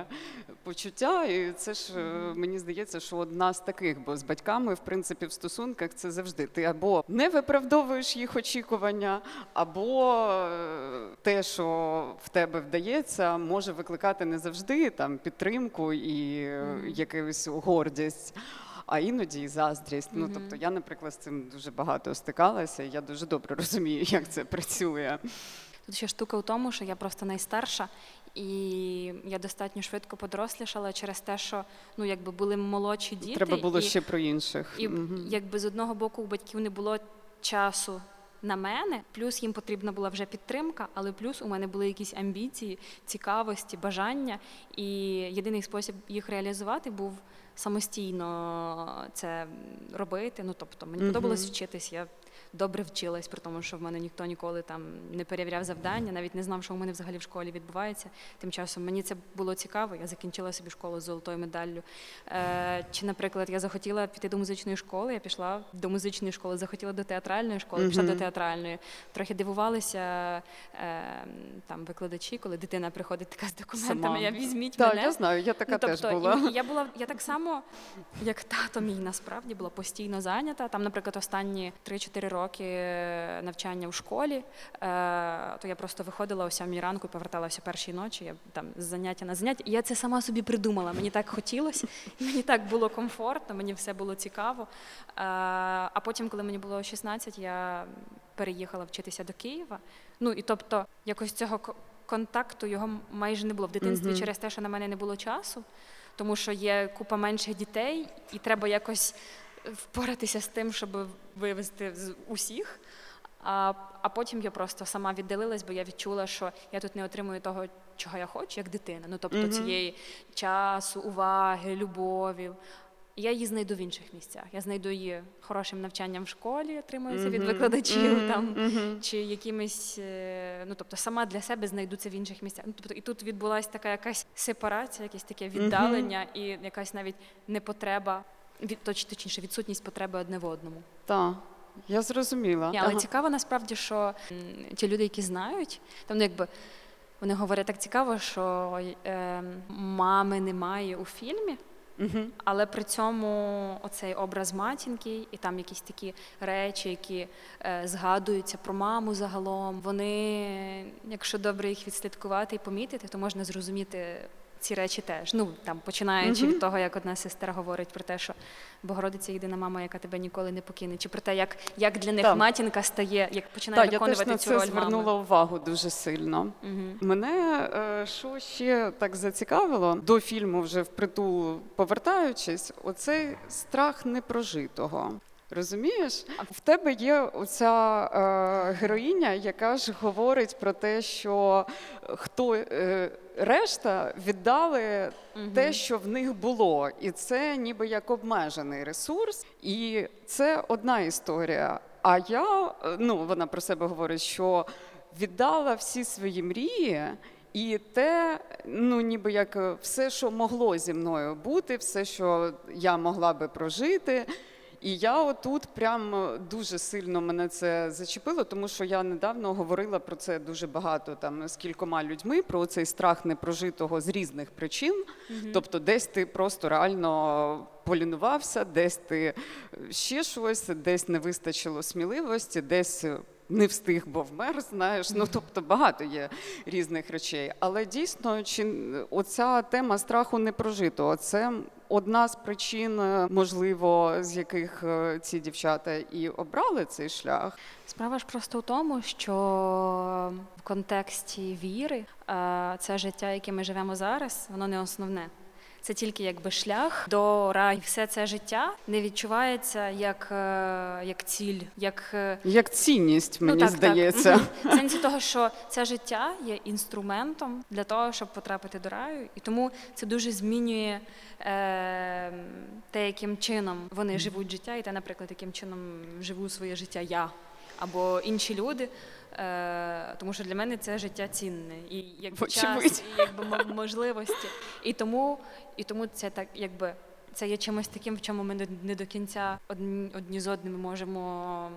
почуття. І це ж е, мені здається, що одна з таких, бо з батьками, в принципі, в стосунках це завжди. Ти або не виправдовуєш їх очікування, або е, те, що в тебе вдається, може викликати не завжди там підтримку і якусь гордість. А іноді і заздрість. Ну тобто, я, наприклад, з цим дуже багато стикалася. і Я дуже добре <laughs> розумію, як це працює. Тут ще штука в тому, що я просто найстарша, і я достатньо швидко подорослішала через те, що ну якби були молодші діти. Треба було і, ще про інших. і Мгм. якби з одного боку у батьків не було часу. На мене, плюс їм потрібна була вже підтримка, але плюс у мене були якісь амбіції, цікавості, бажання. І єдиний спосіб їх реалізувати був самостійно це робити. Ну тобто мені подобалось вчитись. Я добре вчилась, при тому, що в мене ніхто ніколи там не перевіряв завдання, навіть не знав, що у мене взагалі в школі відбувається. Тим часом мені це було цікаво. Я закінчила собі школу з золотою медаллю. Е, чи, наприклад, я захотіла піти до музичної школи, я пішла до музичної школи, захотіла до театральної школи, пішла Мгм. до театральної. Трохи дивувалися е, там викладачі, коли дитина приходить така з документами. Сама. Я візьміть Так, мене. я знаю, я така Ну, теж тобто, була. І, і я була я так само, як тато мій насправді була постійно зайнята. Там, наприклад, останні 3-4 роки е, навчання в школі, е, то я просто виходила о 7 ранку і поверталася о першій ночі. Я там з заняття на заняття. І я це сама собі придумала. Мені так хотілося, <laughs> мені так було комфортно, мені все було цікаво. Е, а потім, коли мені було 16, я переїхала вчитися до Києва. Ну і тобто, якось цього контакту його майже не було в дитинстві Мгм. через те, що на мене не було часу, тому що є купа менших дітей, і треба якось впоратися з тим, щоб вивезти з усіх. А, а потім я просто сама віддалилась, бо я відчула, що я тут не отримую того, чого я хочу, як дитина. Ну тобто Мгм. цієї часу, уваги, любові. Я її знайду в інших місцях. Я знайду її хорошим навчанням в школі, отримую це від викладачів мгм, там мгм. чи якимись, е, ну тобто сама для себе знайду це в інших місцях. Ну тобто, і тут відбулася така якась сепарація, якесь таке віддалення і якась навіть непотреба, від точ, точніше, відсутність потреби одне в одному. Так, я зрозуміла. Ні, але Ага. цікаво насправді, що м, ті люди, які знають, там ну, якби. Вони говорять так цікаво, що е, мами немає у фільмі, Мгм. але при цьому оцей образ матінки і там якісь такі речі, які е, згадуються про маму загалом, вони, якщо добре їх відслідкувати і помітити, то можна зрозуміти ці речі теж. Ну там починаючи Мгм. від того, як одна сестра говорить про те, що Богородиця єдина мама, яка тебе ніколи не покине, чи про те, як, як для них Так. матінка стає, як починає Так, я теж виконувати на цю це роль звернула мами. увагу дуже сильно. Мгм. Мене е, що ще так зацікавило до фільму, вже впритул повертаючись, оцей страх непрожитого. Розумієш, в тебе є оця е, героїня, яка ж говорить про те, що хто е, решта віддали те, що в них було, і це ніби як обмежений ресурс, і це одна історія. А я е, ну вона про себе говорить, що віддала всі свої мрії. І те, ну ніби як е, все, що могло зі мною бути, все, що я могла би прожити. І я отут прям е, дуже сильно мене це зачепило, тому що я недавно говорила про це дуже багато там з кількома людьми, про цей страх непрожитого з різних причин. Тобто, десь ти просто реально полінувався, десь ти е, ще щось, десь не вистачило сміливості, десь. е, Не встиг, бо вмер, знаєш. Ну тобто багато є різних речей. Але дійсно, чи оця тема страху непрожитого це одна з причин, е, можливо, з яких е, ці дівчата і обрали цей шлях. Справа ж просто в тому, що в контексті віри е, це життя, яке ми живемо зараз, воно не основне. Це тільки якби шлях до раю. Все це життя не відчувається як, е, як ціль, як е, Як цінність, мені ну, так, здається. Так. <laughs> В сенсі того, що це життя є інструментом для того, щоб потрапити до раю, і тому це дуже змінює е, те, яким чином вони живуть життя, і те, наприклад, яким чином живу своє життя я або інші люди. Е, тому що для мене це життя цінне і якби час, і якби можливості. І тому, і тому це так, якби це є чимось таким, в чому ми не- до кінця одні, одні з одними можемо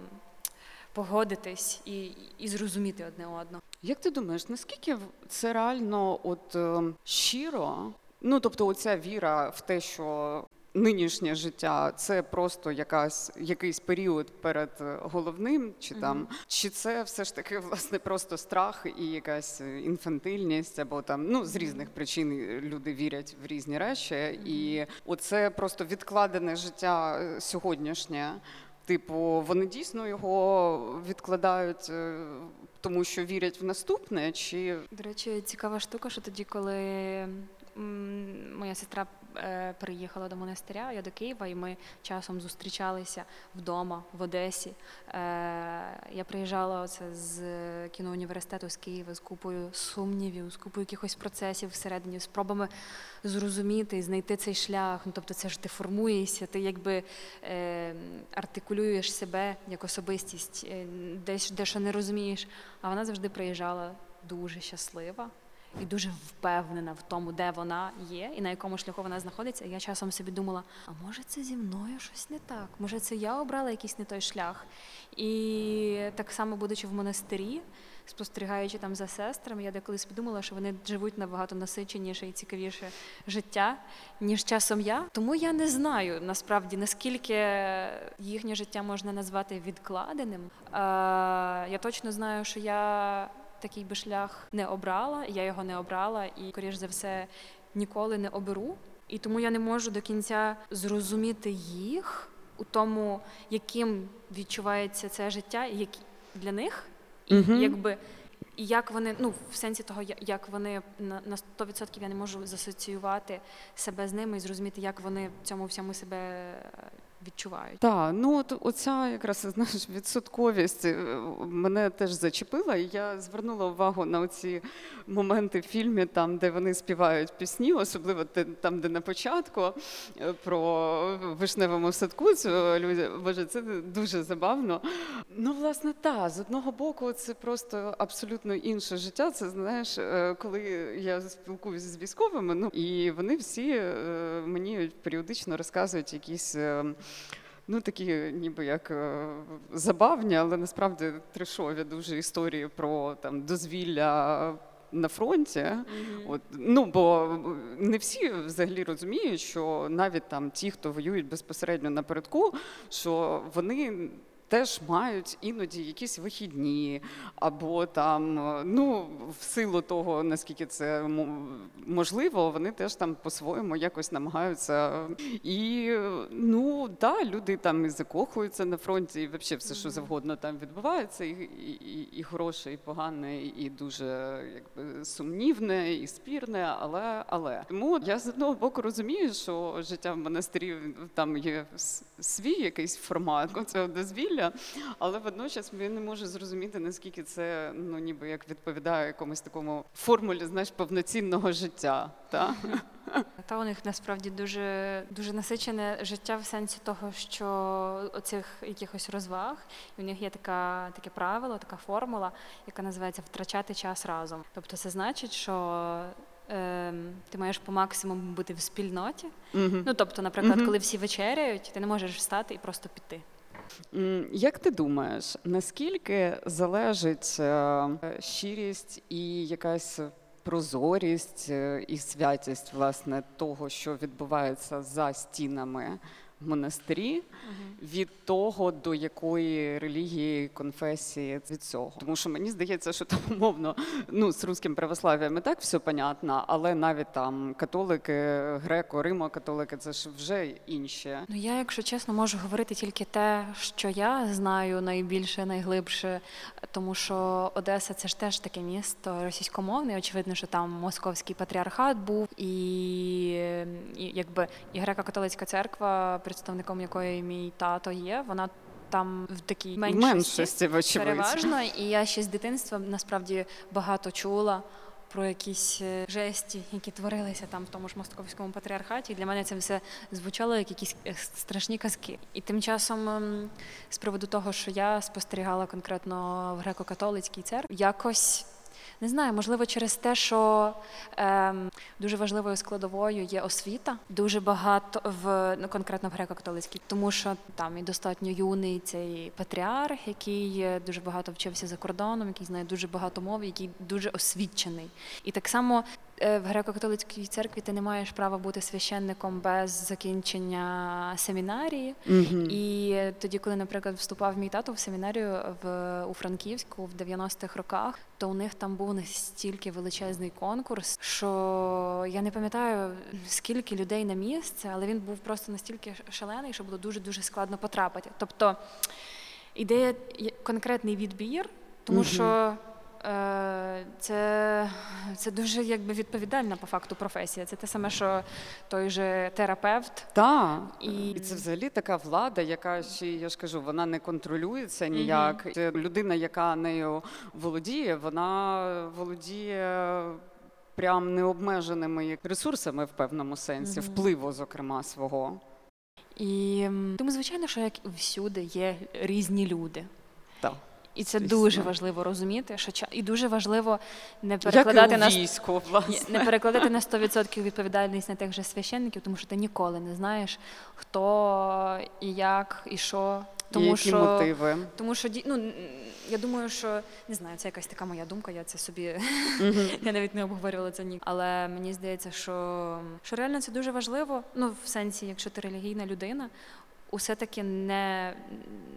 погодитись і, і зрозуміти одне одного. Як ти думаєш, наскільки це реально от е, щиро? Ну тобто, оця віра в те, що нинішнє життя. Це просто якась якийсь період перед е, головним, чи там чи це все ж таки <laughs> власне просто страх і якась е, інфантильність, або там ну з різних причин е, люди вірять в різні речі, і оце просто відкладене життя сьогоднішнє. Типу, вони дійсно його відкладають, тому що вірять в наступне, чи До речі, цікава штука, що тоді, коли моя сестра е, переїхала до монастиря, я до Києва, і ми часом зустрічалися вдома в Одесі. Е, я приїжджала оце з кіноуніверситету з Києва з купою сумнівів, з купою якихось процесів всередині, спробами зрозуміти, і знайти цей шлях. Ну, тобто це ж ти формуєшся, ти якби е, артикулюєш себе як особистість, десь дещо не розумієш. А вона завжди приїжджала дуже щаслива і дуже впевнена в тому, де вона є і на якому шляху вона знаходиться. Я часом собі думала: а може це зі мною щось не так? Може, це я обрала якийсь не той шлях? І так само, будучи в монастирі, спостерігаючи там за сестрами, я деколись подумала, що вони живуть набагато насиченіше і цікавіше життя, ніж часом я. Тому я не знаю насправді наскільки їхнє життя можна назвати відкладеним. Е, я точно знаю, що я такий би шлях не обрала, я його не обрала і, скоріш за все, ніколи не оберу. І тому я не можу до кінця зрозуміти їх у тому, яким відчувається це життя, як для них, і Мгм. якби. І як вони, ну в сенсі того, як вони на на 100% я не можу засоціювати себе з ними і зрозуміти, як вони в цьому всьому себе відчувають. Так, ну от оця якраз знаєш відсотковість е, мене теж зачепила, і я звернула увагу на оці моменти в фільмі, там де вони співають пісні, особливо там, де на початку е, про вишневому садку. Цю люди боже, це дуже забавно. Ну, власне, так, з одного боку, це просто абсолютно інше життя. Це знаєш, е, коли я спілкуюся з військовими, ну і вони всі мені періодично розказують якісь. Ну, такі ніби як е, забавні, але насправді трешові дуже історії про там дозвілля на фронті. От, ну, бо не всі взагалі розуміють, що навіть там ті, хто воюють безпосередньо напередку, що вони. Теж мають іноді якісь вихідні, або там, е, ну, в силу того, наскільки це можливо, вони теж там по-своєму якось намагаються. І ну да, люди там і закохуються на фронті, і взагалі все, що завгодно там відбувається, і, і, і, хороше, і погане, і дуже якби сумнівне, і спірне, але але. Тому я з одного боку розумію, що життя в монастирі там є свій якийсь формат цього дозвілля, але водночас я не можу зрозуміти, наскільки це ну ніби як відповідає якомусь такому формулі, знаєш, повноцінного життя. Та? Та у них насправді дуже дуже насичене життя в сенсі того, що оцих якихось розваг, і у них є така таке правило, така формула, яка називається втрачати час разом. Тобто, це значить, що ем, ти маєш по максимуму бути в спільноті. Мгм. Ну тобто, наприклад, Мгм. коли всі вечеряють, ти не можеш встати і просто піти. Як ти думаєш, наскільки залежить е, щирість і якась прозорість е, і святість власне того, що відбувається за стінами монастирі, від того, до якої релігії, конфесії від цього? Тому що мені здається, що там умовно ну з руським православ'ям і так все понятно, але навіть там католики, греко, римо-католики, це ж вже інші. Ну я, якщо чесно, можу говорити тільки те, що я знаю найбільше, найглибше, тому що Одеса це ж теж таке місто російськомовне. Очевидно, що там московський патріархат був, і, і якби і греко-католицька церква, представником якої мій тато є, вона там в такій меншості. меншості, вочевидь. Переважно, і я ще з дитинства насправді багато чула про якісь е, жесті, які творилися там в тому ж московському патріархаті. І для мене це все звучало як якісь е, страшні казки. І тим часом, ем, з приводу того, що я спостерігала конкретно в греко-католицькій церкві, якось. Не знаю, можливо, через те, що ем, дуже важливою складовою є освіта, дуже багато в ну конкретно в греко-католицькій, тому що там і достатньо юний цей патріарх, який е, дуже багато вчився за кордоном, який знає дуже багато мов, який дуже освічений. І так само Е, В греко-католицькій церкві ти не маєш права бути священником без закінчення семінарії. Мгм. І тоді, коли, наприклад, вступав мій тато в семінарію в у Франківську в 90-х роках, то у них там був настільки величезний конкурс, що я не пам'ятаю скільки людей на місце, але він був просто настільки шалений, що було дуже дуже складно потрапити. Тобто ідея конкретний відбір, тому Мгм. що. Е, Це, це дуже якби відповідальна по факту професія. Це те саме, що той же терапевт, Так. І- І це взагалі така влада, яка ще я ж кажу, вона не контролюється ніяк. Це людина, яка нею володіє, вона володіє прям необмеженими ресурсами в певному сенсі, Мгм. впливу, зокрема, свого. І тому, звичайно, що як і всюди є різні люди. Так. І це Звісно. дуже важливо розуміти, що ча- і дуже важливо не Як і перекладати у на війську, власне. не перекладати на 100% відповідальність на тих же священників, тому що ти ніколи не знаєш, хто і як, і що. Тому і які що мотиви. тому що ну я думаю, що не знаю, це якась така моя думка. Я це собі Мгм. <laughs> я навіть не обговорювала це ні. Але мені здається, що, що реально це дуже важливо. Ну, в сенсі, якщо ти релігійна людина, усе таки не,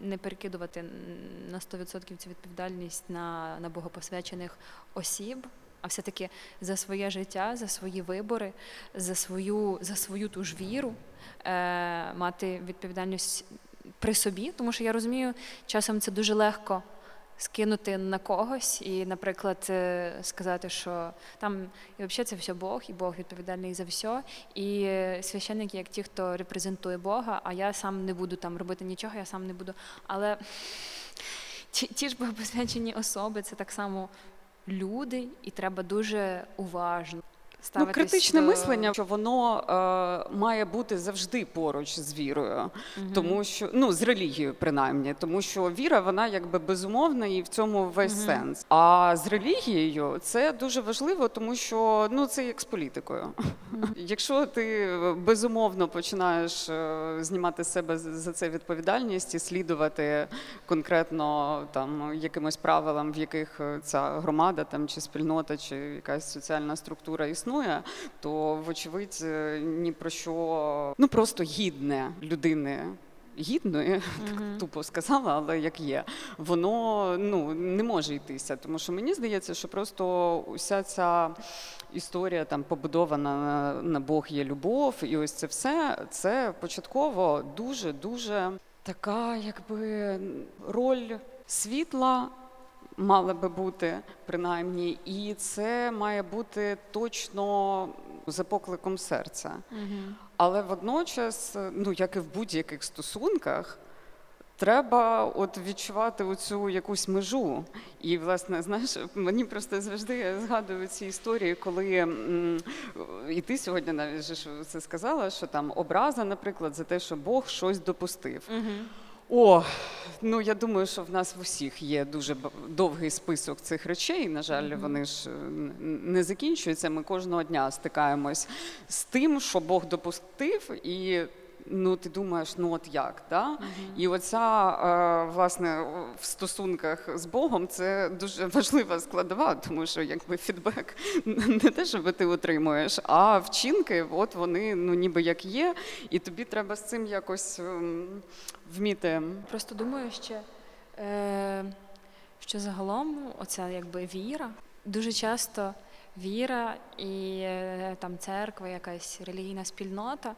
не перекидувати на 100% цю відповідальність на, на богопосвячених осіб. А все-таки за своє життя, за свої вибори, за свою, за свою ту ж віру е, мати відповідальність при собі, тому що я розумію, часом це дуже легко скинути на когось і, наприклад, е, сказати, що там і взагалі це все Бог, і Бог відповідальний за все. І е, священники, як ті, хто репрезентує Бога, а я сам не буду там робити нічого, я сам не буду. Але <laughs> ті, ті ж богопосвячені особи це так само люди, і треба дуже уважно Ну, критичне до... мислення, що воно е, має бути завжди поруч з вірою, Мгм. тому що ну з релігією, принаймні, тому що віра вона якби безумовна і в цьому весь Мгм. сенс. А з релігією це дуже важливо, тому що ну це як з політикою. <laughs> Якщо ти безумовно починаєш е, знімати з себе за це відповідальність і слідувати конкретно там якимось правилам, в яких е, ця громада там чи спільнота, чи якась соціальна структура існує, то вочевидь е, ні про що ну просто гідне людини. Гідної, так Мгм. тупо сказала, але як є, воно ну не може йтися. Тому що мені здається, що просто уся ця історія там побудована на, на Бог є любов, і ось це все це початково дуже дуже така, якби роль світла. Мала би бути принаймні, і це має бути точно за покликом серця. Мгм. Але водночас, ну як і в будь-яких стосунках, треба от відчувати оцю якусь межу. І, власне, знаєш, мені просто завжди я згадую ці історії, коли і ти сьогодні навіть це сказала, що там образа, наприклад, за те, що Бог щось допустив. Мгм. О, ну я думаю, що в нас в усіх є дуже довгий список цих речей. На жаль, вони ж е, не закінчуються. Ми кожного дня стикаємось з тим, що Бог допустив, і ну ти думаєш, ну от як, да? Мгм. І оця е, власне в стосунках з Богом це дуже важлива складова, тому що якби фідбек <laughs> не те, що ти отримуєш, а вчинки, от вони ну ніби як є, і тобі треба з цим якось ем, вміти. Просто думаю ще, що загалом оця якби віра, дуже часто віра і е, там церква, якась релігійна спільнота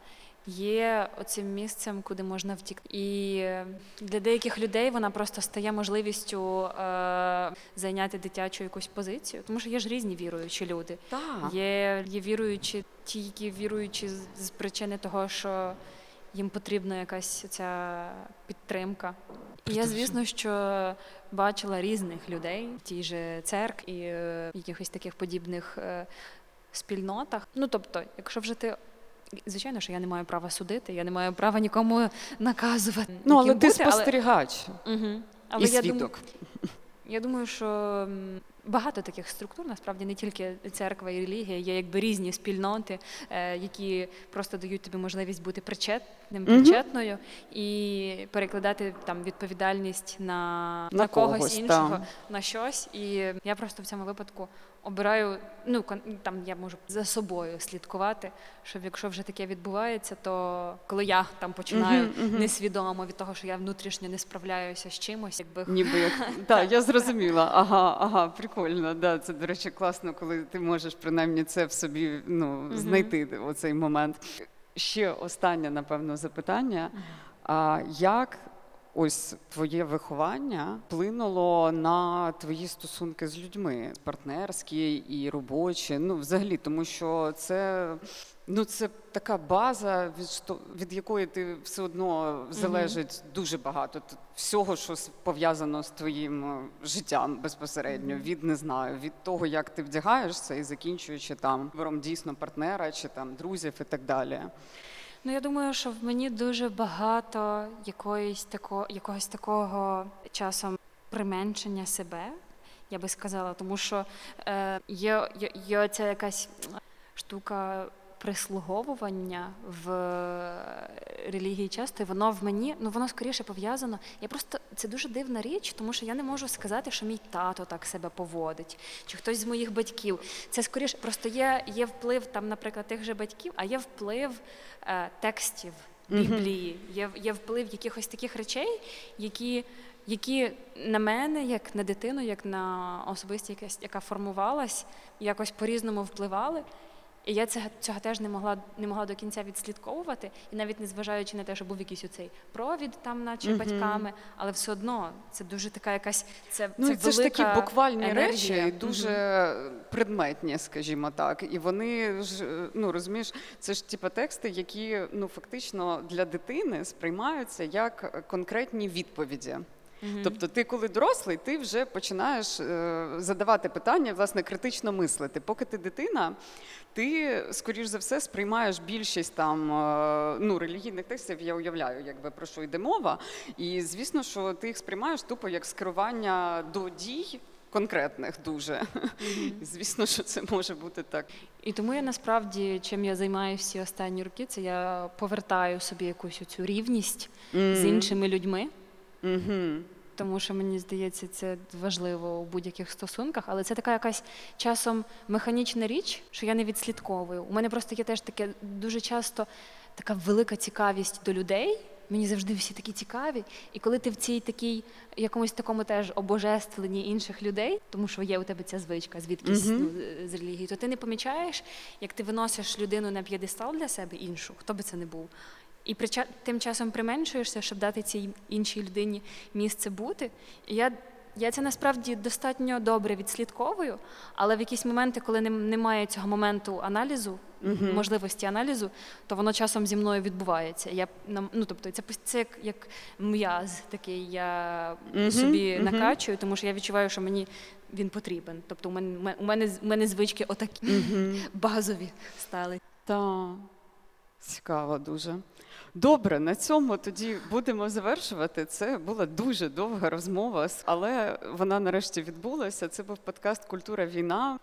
є оцим місцем, куди можна втікти. І е, для деяких людей вона просто стає можливістю е, зайняти дитячу якусь позицію, тому що є ж різні віруючі люди. Так. Є, є віруючі, ті, які віруючі з, з причини того, що їм потрібна якась ця підтримка. І я, звісно, що бачила різних людей в тій же церкві і е, якихось таких подібних е, спільнотах. Ну тобто, якщо вже ти. Звичайно, що я не маю права судити, я не маю права нікому наказувати. Ну, але ти бути, спостерігач Угу. і Але я думаю, свідок. я думаю, що Багато таких структур, насправді не тільки церква і релігія, є якби різні спільноти, е, які просто дають тобі можливість бути причетним, Мгм. причетною і перекладати там відповідальність на, На когось, когось, іншого, так. на щось. І я просто в цьому випадку обираю. Ну там я можу за собою слідкувати, щоб якщо вже таке відбувається, то коли я там починаю несвідомо від того, що я внутрішньо не справляюся з чимось, якби <laughs> Ніби як так, я зрозуміла. Ага, ага, прикольно. Да, це до речі, класно, коли ти можеш принаймні це в собі ну, знайти оцей момент. Ще останнє, напевно, запитання. А як ось твоє виховання вплинуло на твої стосунки з людьми, партнерські і робочі? Ну, взагалі, тому що це. Ну, це така база, від, що- від якої ти все одно залежить дуже багато т- всього, що с- пов'язано з твоїм е, життям безпосередньо. Від не знаю, від того, як ти вдягаєшся, і закінчуючи там вибором дійсно партнера чи там друзів і так далі. Ну, я думаю, що в мені дуже багато якоїсь тако, якогось такого часом применшення себе, я би сказала, тому що е, є, є, є ця якась штука прислуговування в релігії часто, воно в мені, ну воно скоріше пов'язано. Я просто це дуже дивна річ, тому що я не можу сказати, що мій тато так себе поводить, чи хтось з моїх батьків. Це скоріше просто є, є вплив там, наприклад, тих же батьків, а є вплив е, текстів Біблії, є, є вплив якихось таких речей, які. Які на мене, як на дитину, як на особистість, яка формувалась, якось по-різному впливали. І я цього, цього теж не могла не могла до кінця відслідковувати, і навіть не зважаючи на те, що був якийсь оцей провід там, наче Мгм. батьками, але все одно це дуже така якась це, Ну, це, і це ж такі буквальні енергія. речі, Мгм. дуже предметні, скажімо так. І вони ж, е, ну розумієш, це ж типу тексти, які ну фактично для дитини сприймаються як конкретні відповіді. Мгм. Тобто, ти, коли дорослий, ти вже починаєш е, задавати питання, власне, критично мислити. Поки ти дитина, ти, скоріш за все, сприймаєш більшість там е, ну, релігійних текстів, я уявляю, якби про що йде мова. І звісно, що ти їх сприймаєш тупо як скерування до дій. Конкретних дуже. <laughs> Звісно, що це може бути так. І тому я насправді, чим я займаюся всі останні роки, це я повертаю собі якусь цю рівність з іншими людьми. Угу. Тому що мені здається, це важливо у будь-яких стосунках, але це така якась часом механічна річ, що я не відслідковую. У мене просто є теж таке дуже часто така велика цікавість до людей. Мені завжди всі такі цікаві. І коли ти в цій такій якомусь такому теж обожествленні інших людей, тому що є у тебе ця звичка, звідкись Мгм. ну, з релігії, то ти не помічаєш, як ти виносиш людину на п'єдестал для себе іншу, хто би це не був. І прича- тим часом применшуєшся, щоб дати цій іншій людині місце бути. І я, я це насправді достатньо добре відслідковую, але в якісь моменти, коли нем- немає цього моменту аналізу, Мгм. можливості аналізу, то воно часом зі мною відбувається. Я ну, тобто, це, це як, як м'яз такий, я Мгм, собі мгм. накачую, тому що я відчуваю, що мені він потрібен. Тобто, у мене, у мене, у мене звички отакі базові стали. Так, цікаво дуже. Добре, на цьому тоді будемо завершувати. Це була дуже довга розмова, але вона нарешті відбулася. Це був подкаст Культура війна.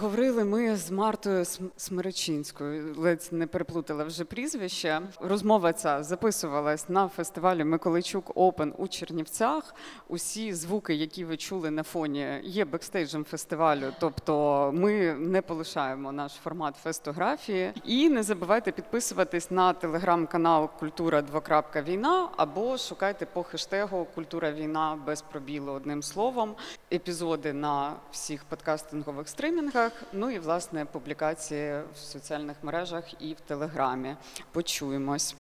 Говорили ми з Мартою См- Смеречинською. Ледь не переплутала вже прізвище. Розмова ця записувалась на фестивалі Миколайчук Open у Чернівцях. Усі звуки, які ви чули на фоні, є бекстейджем фестивалю. Тобто ми не полишаємо наш формат фестографії. І не забувайте підписуватись на телеграм-канал Культура двокрапка війна або шукайте по хештегу Культура війна без пробілу одним словом. Епізоди на всіх подкастингових стримінгах. Ну і власне публікації в соціальних мережах і в телеграмі. Почуємось.